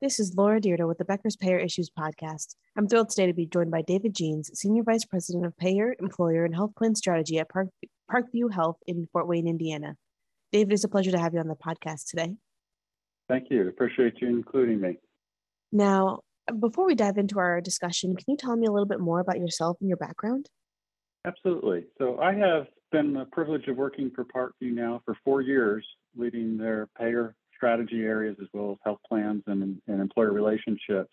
This is Laura Dyrda with the Becker's Payer Issues Podcast. I'm thrilled today to be joined by David Jeans, Senior Vice President of Payer, Employer, and Health Plan Strategy at Park, Parkview Health in Fort Wayne, Indiana. David, it's a pleasure to have you on the podcast today. Thank you. Appreciate you including me. Now, before we dive into our discussion, can you tell me a little bit more about yourself and your background? Absolutely. So, I have been the privilege of working for Parkview now for four years, leading their payer strategy areas as well as health plans and, and employer relationships.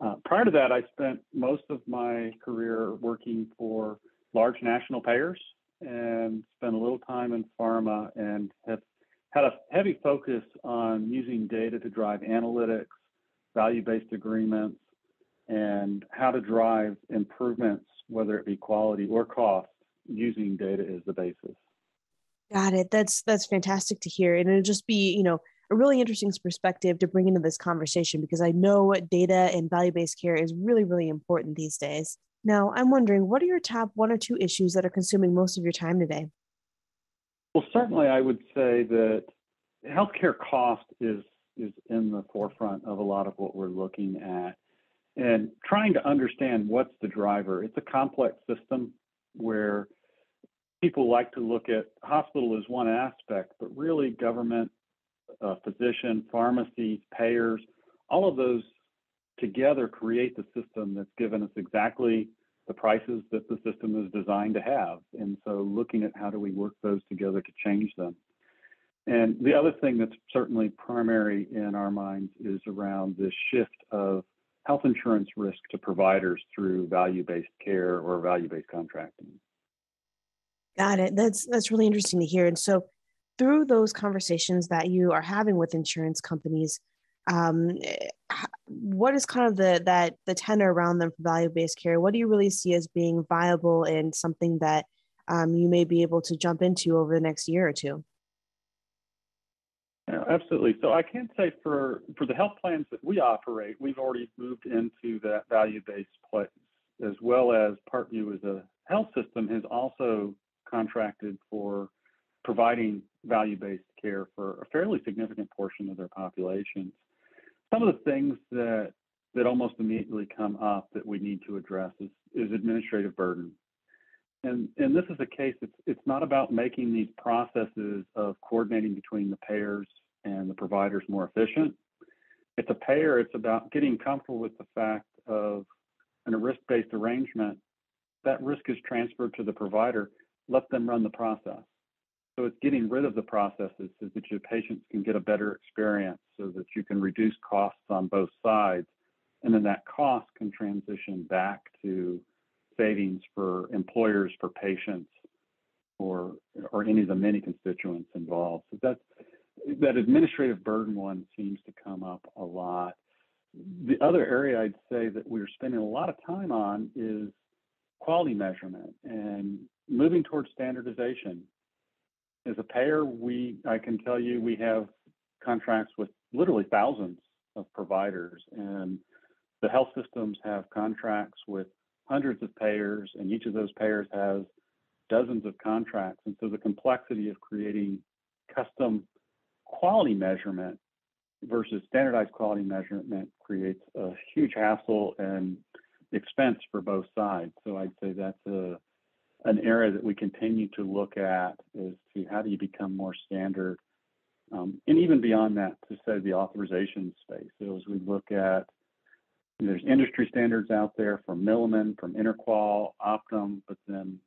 Uh, prior to that, I spent most of my career working for large national payers and spent a little time in pharma and have had a heavy focus on using data to drive analytics, value based agreements, and how to drive improvements, whether it be quality or cost, using data as the basis. Got it. That's that's fantastic to hear. And it'll just be, you know, a really interesting perspective to bring into this conversation because I know data and value based care is really, really important these days. Now, I'm wondering what are your top one or two issues that are consuming most of your time today? Well, certainly, I would say that healthcare cost is is in the forefront of a lot of what we're looking at and trying to understand what's the driver. It's a complex system where people like to look at hospital as one aspect, but really government uh, physician, pharmacies, payers, all of those together create the system that's given us exactly the prices that the system is designed to have. And so looking at how do we work those together to change them. And the other thing that's certainly primary in our minds is around this shift of health insurance risk to providers through value-based care or value-based contracting. Got it. That's that's really interesting to hear. And so through those conversations that you are having with insurance companies, um, what is kind of the that the tenor around them for value-based care? What do you really see as being viable and something that um, you may be able to jump into over the next year or two? Yeah, absolutely. So I can say for for the health plans that we operate, we've already moved into that value-based place, as well as Parkview as a health system has also contracted for providing value-based care for a fairly significant portion of their populations. Some of the things that that almost immediately come up that we need to address is, is administrative burden. And, and this is a case, it's, it's not about making these processes of coordinating between the payers and the providers more efficient. It's a payer, it's about getting comfortable with the fact of in a risk-based arrangement, that risk is transferred to the provider, let them run the process. So it's getting rid of the processes so that your patients can get a better experience so that you can reduce costs on both sides. And then that cost can transition back to savings for employers, for patients, or or any of the many constituents involved. So that that administrative burden one seems to come up a lot. The other area I'd say that we're spending a lot of time on is quality measurement and moving towards standardization as a payer, we I can tell you we have contracts with literally thousands of providers, and the health systems have contracts with hundreds of payers, and each of those payers has dozens of contracts. And so the complexity of creating custom quality measurement versus standardized quality measurement creates a huge hassle and expense for both sides. So I'd say that's a an area that we continue to look at is to how do you become more standard, um, and even beyond that, to say the authorization space. So as we look at, there's industry standards out there from Milliman, from Interqual, Optum, but then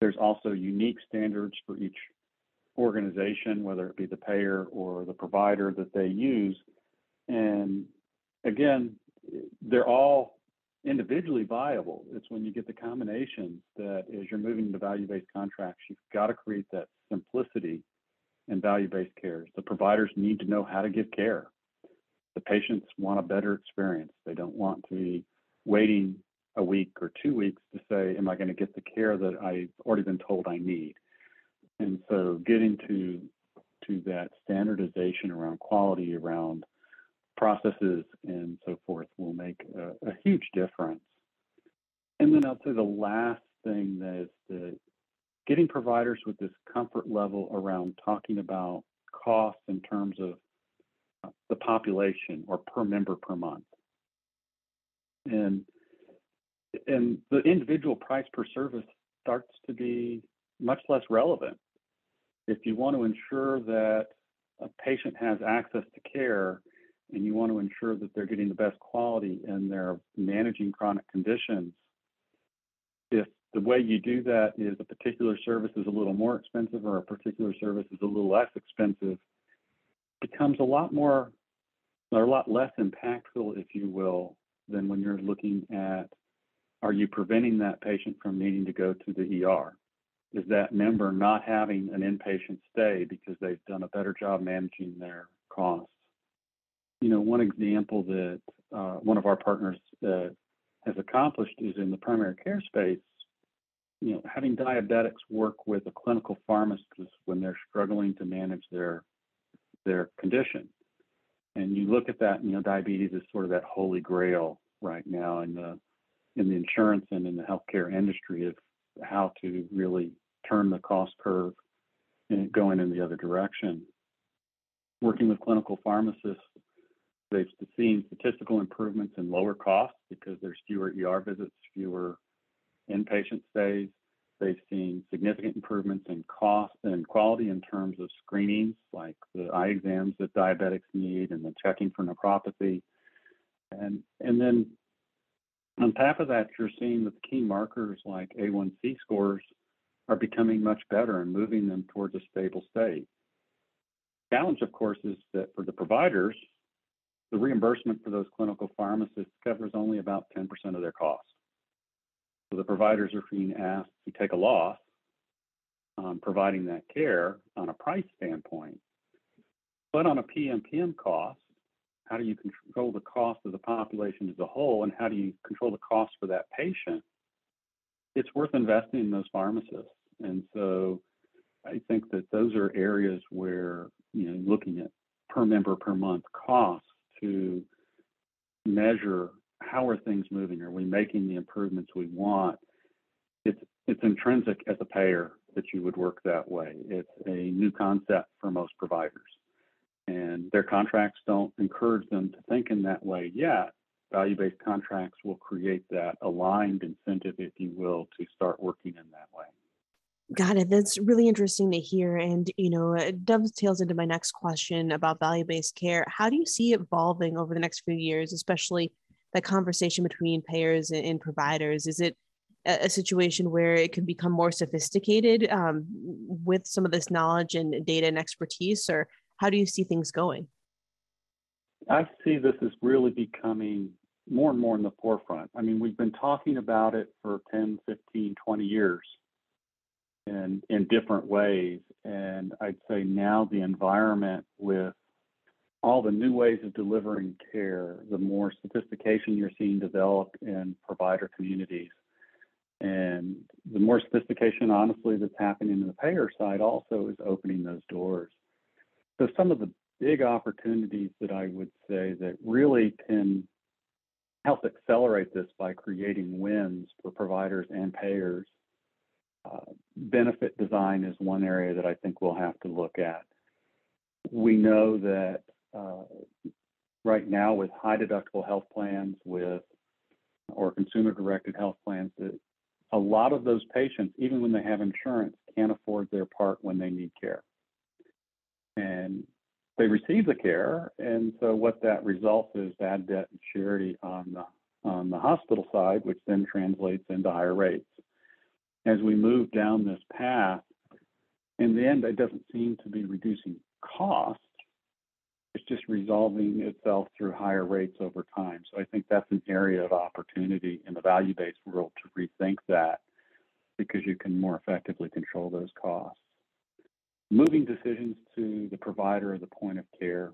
there's also unique standards for each organization, whether it be the payer or the provider that they use. And again, they're all individually viable. It's when you get the combinations that as you're moving to value-based contracts, you've got to create that simplicity in value-based care. The providers need to know how to give care. The patients want a better experience. They don't want to be waiting a week or two weeks to say, am I going to get the care that I've already been told I need? And so getting to to that standardization around quality, around processes and so forth will make a, a huge difference. And then I'll say the last thing that is the getting providers with this comfort level around talking about costs in terms of uh, the population or per member per month. And and the individual price per service starts to be much less relevant. If you want to ensure that a patient has access to care and you want to ensure that they're getting the best quality and they're managing chronic conditions, if the way you do that is a particular service is a little more expensive or a particular service is a little less expensive, becomes a lot more or a lot less impactful, if you will, than when you're looking at are you preventing that patient from needing to go to the ER? Is that member not having an inpatient stay because they've done a better job managing their costs? You know, one example that uh, one of our partners uh, has accomplished is in the primary care space. You know, having diabetics work with a clinical pharmacist when they're struggling to manage their their condition. And you look at that, you know, diabetes is sort of that holy grail right now in the in the insurance and in the healthcare industry of how to really turn the cost curve and going in the other direction. Working with clinical pharmacists, they've seen statistical improvements in lower costs because there's fewer ER visits, fewer inpatient stays. They've seen significant improvements in cost and quality in terms of screenings, like the eye exams that diabetics need and the checking for nephropathy. And, and then on top of that, you're seeing that the key markers like A1C scores are becoming much better and moving them towards a stable state. Challenge, of course, is that for the providers, the reimbursement for those clinical pharmacists covers only about 10% of their costs. So the providers are being asked to take a loss on providing that care on a price standpoint. But on a PMPM cost, how do you control the cost of the population as a whole, and how do you control the cost for that patient? It's worth investing in those pharmacists. And so I think that those are areas where, you know, looking at per member per month costs to measure how are things moving? Are we making the improvements we want? It's it's intrinsic as a payer that you would work that way. It's a new concept for most providers. And their contracts don't encourage them to think in that way yet. Value based contracts will create that aligned incentive, if you will, to start working in that way. Got it. That's really interesting to hear. And, you know, it dovetails into my next question about value based care. How do you see it evolving over the next few years, especially that conversation between payers and, providers? Is it a, situation where it can become more sophisticated um, with some of this knowledge and data and expertise, or how do you see things going? I see this as really becoming more and more in the forefront. I mean, we've been talking about it for 10, 15, 20 years in, in different ways. And I'd say now the environment with all the new ways of delivering care, the more sophistication you're seeing develop in provider communities, and the more sophistication, honestly, that's happening in the payer side also is opening those doors. So some of the big opportunities that I would say that really can help accelerate this by creating wins for providers and payers. Benefit design is one area that I think we'll have to look at. We know that uh, right now with high deductible health plans with or consumer directed health plans that a lot of those patients even when they have insurance can't afford their part when they need care and they receive the care and so what that results is bad debt and charity on the on the hospital side which then translates into higher rates as we move down this path in the end it doesn't seem to be reducing costs it's just resolving itself through higher rates over time. So I think that's an area of opportunity in the value based world to rethink that because you can more effectively control those costs. Moving decisions to the provider or the point of care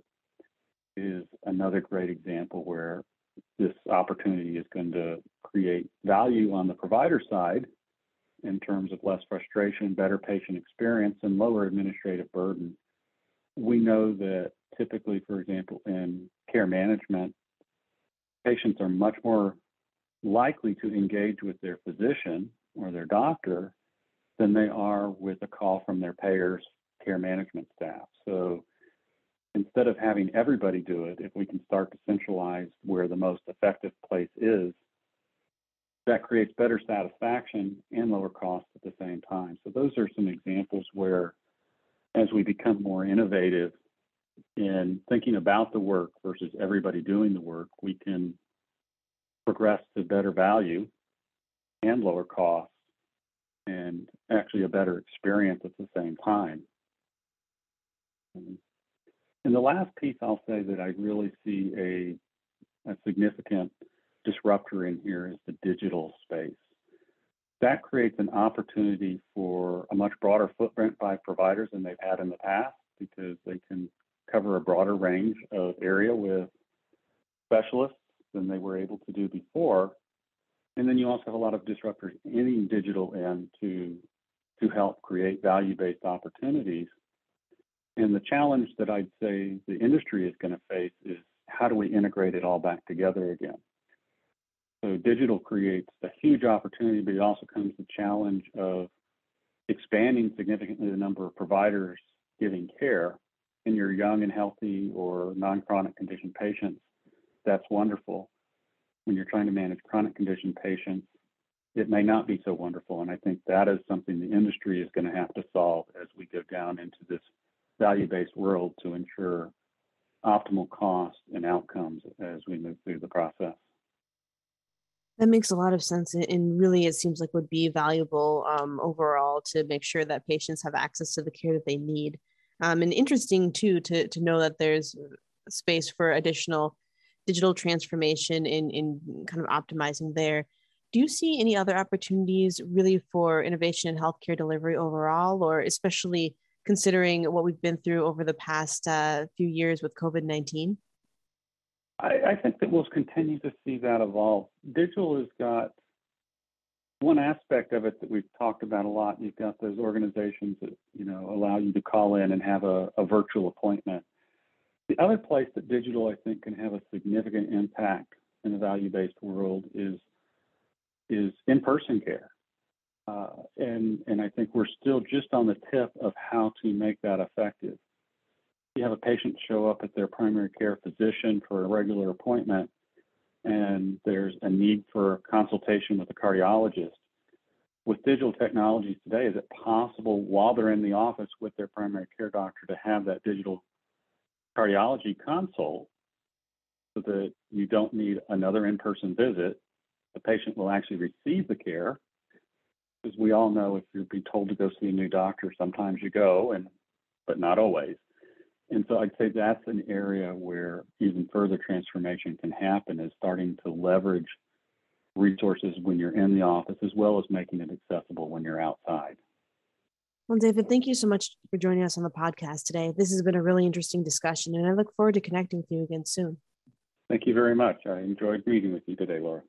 is another great example where this opportunity is going to create value on the provider side in terms of less frustration, better patient experience, and lower administrative burden. We know that typically, for example, in care management, patients are much more likely to engage with their physician or their doctor than they are with a call from their payers care management staff. So instead of having everybody do it, if we can start to centralize where the most effective place is, that creates better satisfaction and lower costs at the same time. So those are some examples where as we become more innovative in thinking about the work versus everybody doing the work, we can progress to better value and lower costs and actually a better experience at the same time. And the last piece I'll say that I really see a, a significant disruptor in here is the digital space. That creates an opportunity for a much broader footprint by providers than they've had in the past because they can cover a broader range of area with specialists than they were able to do before. And then you also have a lot of disruptors in the digital end to to help create value-based opportunities. And the challenge that I'd say the industry is going to face is how do we integrate it all back together again? So digital creates a huge opportunity, but it also comes the challenge of expanding significantly the number of providers giving care in your young and healthy or non-chronic condition patients. That's wonderful. When you're trying to manage chronic condition patients, it may not be so wonderful. And I think that is something the industry is going to have to solve as we go down into this value-based world to ensure optimal cost and outcomes as we move through the process. That makes a lot of sense, and really, it seems like would be valuable um, overall to make sure that patients have access to the care that they need. Um, and interesting too to to know that there's space for additional digital transformation in in kind of optimizing there. Do you see any other opportunities really for innovation in healthcare delivery overall, or especially considering what we've been through over the past uh, few years with COVID nineteen? I, I think that we'll continue to see that evolve. Digital has got one aspect of it that we've talked about a lot. You've got those organizations that you know allow you to call in and have a, a virtual appointment. The other place that digital, I think, can have a significant impact in the value-based world is is in-person care, uh, and and I think we're still just on the tip of how to make that effective you have a patient show up at their primary care physician for a regular appointment and there's a need for consultation with a cardiologist. With digital technologies today, is it possible while they're in the office with their primary care doctor to have that digital cardiology consult so that you don't need another in person visit? The patient will actually receive the care. Because we all know if you're being told to go see a new doctor, sometimes you go, and but not always. And so I'd say that's an area where even further transformation can happen is starting to leverage resources when you're in the office as well as making it accessible when you're outside. Well, David, thank you so much for joining us on the podcast today. This has been a really interesting discussion, and I look forward to connecting with you again soon. Thank you very much. I enjoyed meeting with you today, Laura.